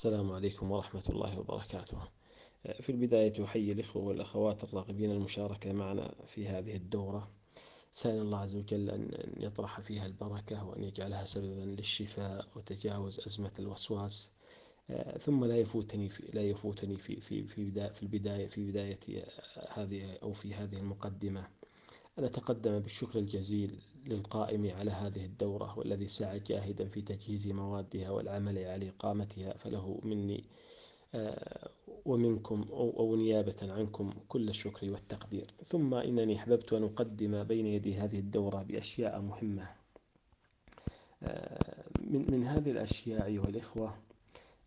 السلام عليكم ورحمة الله وبركاته. في البداية أحيي الإخوة والأخوات الراغبين المشاركة معنا في هذه الدورة، سائل الله عز وجل أن يطرح فيها البركة وأن يجعلها سببا للشفاء وتجاوز أزمة الوسواس، ثم لا يفوتني في لا يفوتني في في في في البداية في بداية هذه أو في هذه المقدمة. أن أتقدم بالشكر الجزيل للقائم على هذه الدورة والذي سعى جاهدا في تجهيز موادها والعمل على إقامتها فله مني آه، ومنكم أو نيابة عنكم كل الشكر والتقدير. ثم إنني أحببت أن أقدم بين يدي هذه الدورة بأشياء مهمة. آه، من من هذه الأشياء أيها الإخوة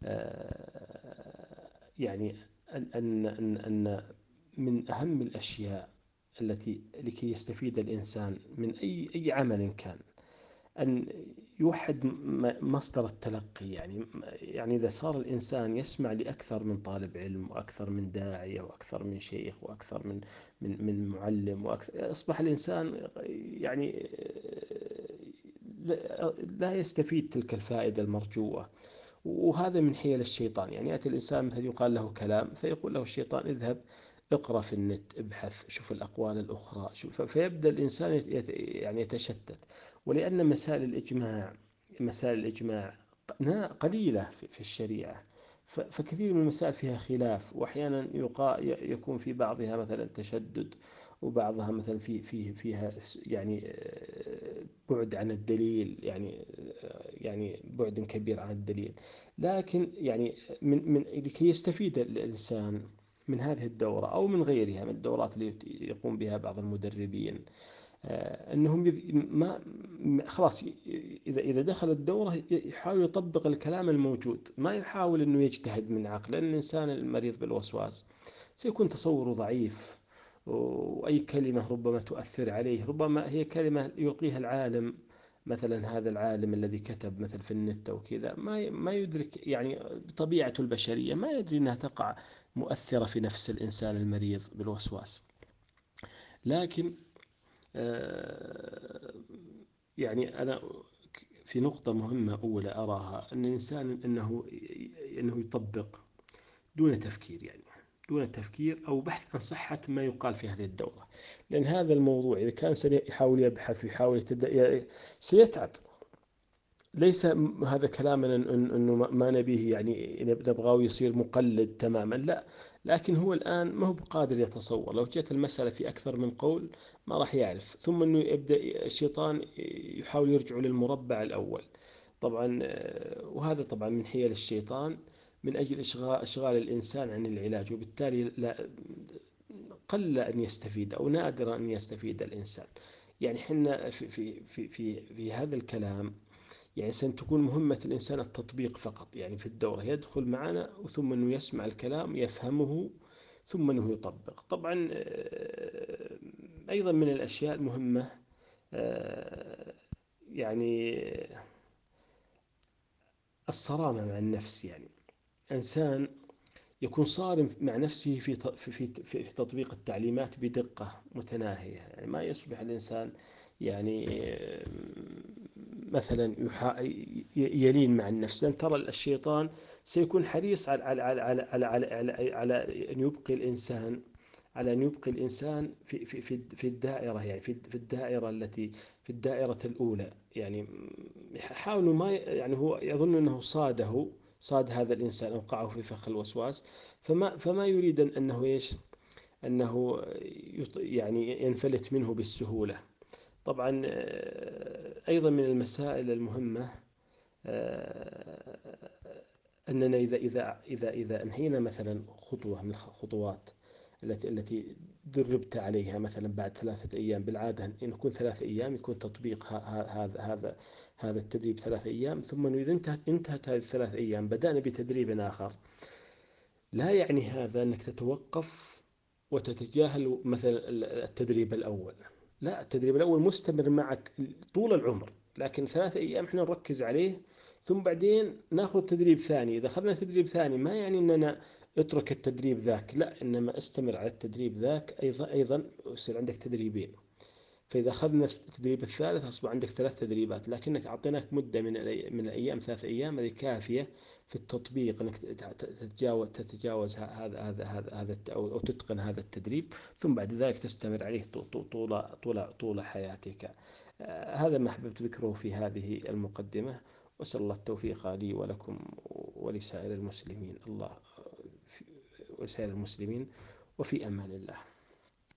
آه، يعني أن أن أن من أهم الأشياء التي لكي يستفيد الإنسان من أي أي عمل كان. أن يوحد مصدر التلقي يعني يعني إذا صار الإنسان يسمع لأكثر من طالب علم وأكثر من داعية وأكثر من شيخ وأكثر من من من معلم وأكثر أصبح الإنسان يعني لا يستفيد تلك الفائدة المرجوة. وهذا من حيل الشيطان. يعني يأتي الإنسان مثل يقال له كلام فيقول له الشيطان اذهب اقرأ في النت ابحث شوف الأقوال الأخرى شوف فيبدأ الإنسان يعني يتشتت. ولأن مسائل الإجماع مسائل الإجماع قليلة في الشريعة. فكثير من المسائل فيها خلاف. وأحيانا يكون في بعضها مثلا تشدد وبعضها مثلا في في فيها يعني بعد عن الدليل يعني يعني بعد كبير عن الدليل. لكن يعني من من لكي يستفيد الإنسان من هذه الدورة أو من غيرها من الدورات اللي يقوم بها بعض المدربين آه، أنهم ما خلاص إذا إذا دخل الدورة يحاول يطبق الكلام الموجود ما يحاول أنه يجتهد من عقل لأن الإنسان المريض بالوسواس سيكون تصوره ضعيف وأي كلمة ربما تؤثر عليه ربما هي كلمة يلقيها العالم مثلا هذا العالم الذي كتب مثل في النت أو كذا ما ما يدرك يعني طبيعة البشرية ما يدري أنها تقع مؤثرة في نفس الإنسان المريض بالوسواس. لكن آه، يعني أنا في نقطة مهمة أولى أراها أن الإنسان أنه أنه يطبق دون تفكير يعني. دون تفكير أو بحث عن صحة ما يقال في هذه الدورة. لأن هذا الموضوع إذا كان يحاول يبحث ويحاول سيتعب. ليس هذا كلامنا إنه ما نبيه يعني نبغاه يصير مقلد تماما لا. لكن هو الآن ما هو بقادر يتصور. لو جت المسألة في أكثر من قول ما راح يعرف. ثم إنه يبدأ الشيطان يحاول يرجع للمربع الأول. طبعا وهذا طبعا من حيل الشيطان. من أجل اشغال إشغال الإنسان عن العلاج وبالتالي لا قل أن يستفيد أو نادرا أن يستفيد الإنسان. يعني إحنا في في في في, في هذا الكلام يعني ستكون مهمة الإنسان التطبيق فقط. يعني في الدورة يدخل معنا ثم أنه يسمع الكلام يفهمه ثم أنه يطبق. طبعا آه، أيضا من الأشياء المهمة آه، يعني الصرامة مع النفس يعني. إنسان يكون صارم مع نفسه في في في تطبيق التعليمات بدقة متناهية. يعني ما يصبح الإنسان يعني مثلا يلين مع النفس. لأن ترى الشيطان سيكون حريص على على على على على, على, على أن يبقي الإنسان على أن يبقي الإنسان في في في في الدائرة يعني في في الدائرة التي في الدائرة الأولى. يعني حاولوا ما يعني هو يظن أنه صاده صاد هذا الإنسان أوقعه في فخ الوسواس. فما فما يريد أنه إيش؟ أنه يعني ينفلت منه بالسهولة. طبعا آه، أيضا من المسائل المهمة آه، أننا إذا إذا إذا إذا أنهينا مثلا خطوة من الخطوات التي التي دربت عليها مثلا بعد ثلاثة أيام. بالعادة أن يكون ثلاثة أيام يكون تطبيق هذا هذا هذا التدريب ثلاثة أيام ثم إذا انتهت انتهت هذه الثلاث أيام بدأنا بتدريب آخر. لا يعني هذا أنك تتوقف وتتجاهل مثلا التدريب الأول. لا التدريب الأول مستمر معك طول العمر. لكن ثلاثة أيام إحنا نركز عليه ثم بعدين نأخذ تدريب ثاني. إذا أخذنا تدريب ثاني ما يعني أننا اترك التدريب ذاك لا إنما استمر على التدريب ذاك أيضا أيضا يصير عندك تدريبين. فإذا أخذنا التدريب الثالث أصبح عندك ثلاث تدريبات. لكنك أعطيناك مدة من من الأيام ثلاث أيام هذه كافية في التطبيق أنك تتجاوز تتجاوز هذا هذا هذا هذا أو تتقن هذا التدريب ثم بعد ذلك تستمر عليه طول طول طول حياتك. هذا ما أحببت ذكره في هذه المقدمة. وأسأل الله التوفيق لي ولكم ولسائر المسلمين. الله ولسائر المسلمين وفي أمان الله.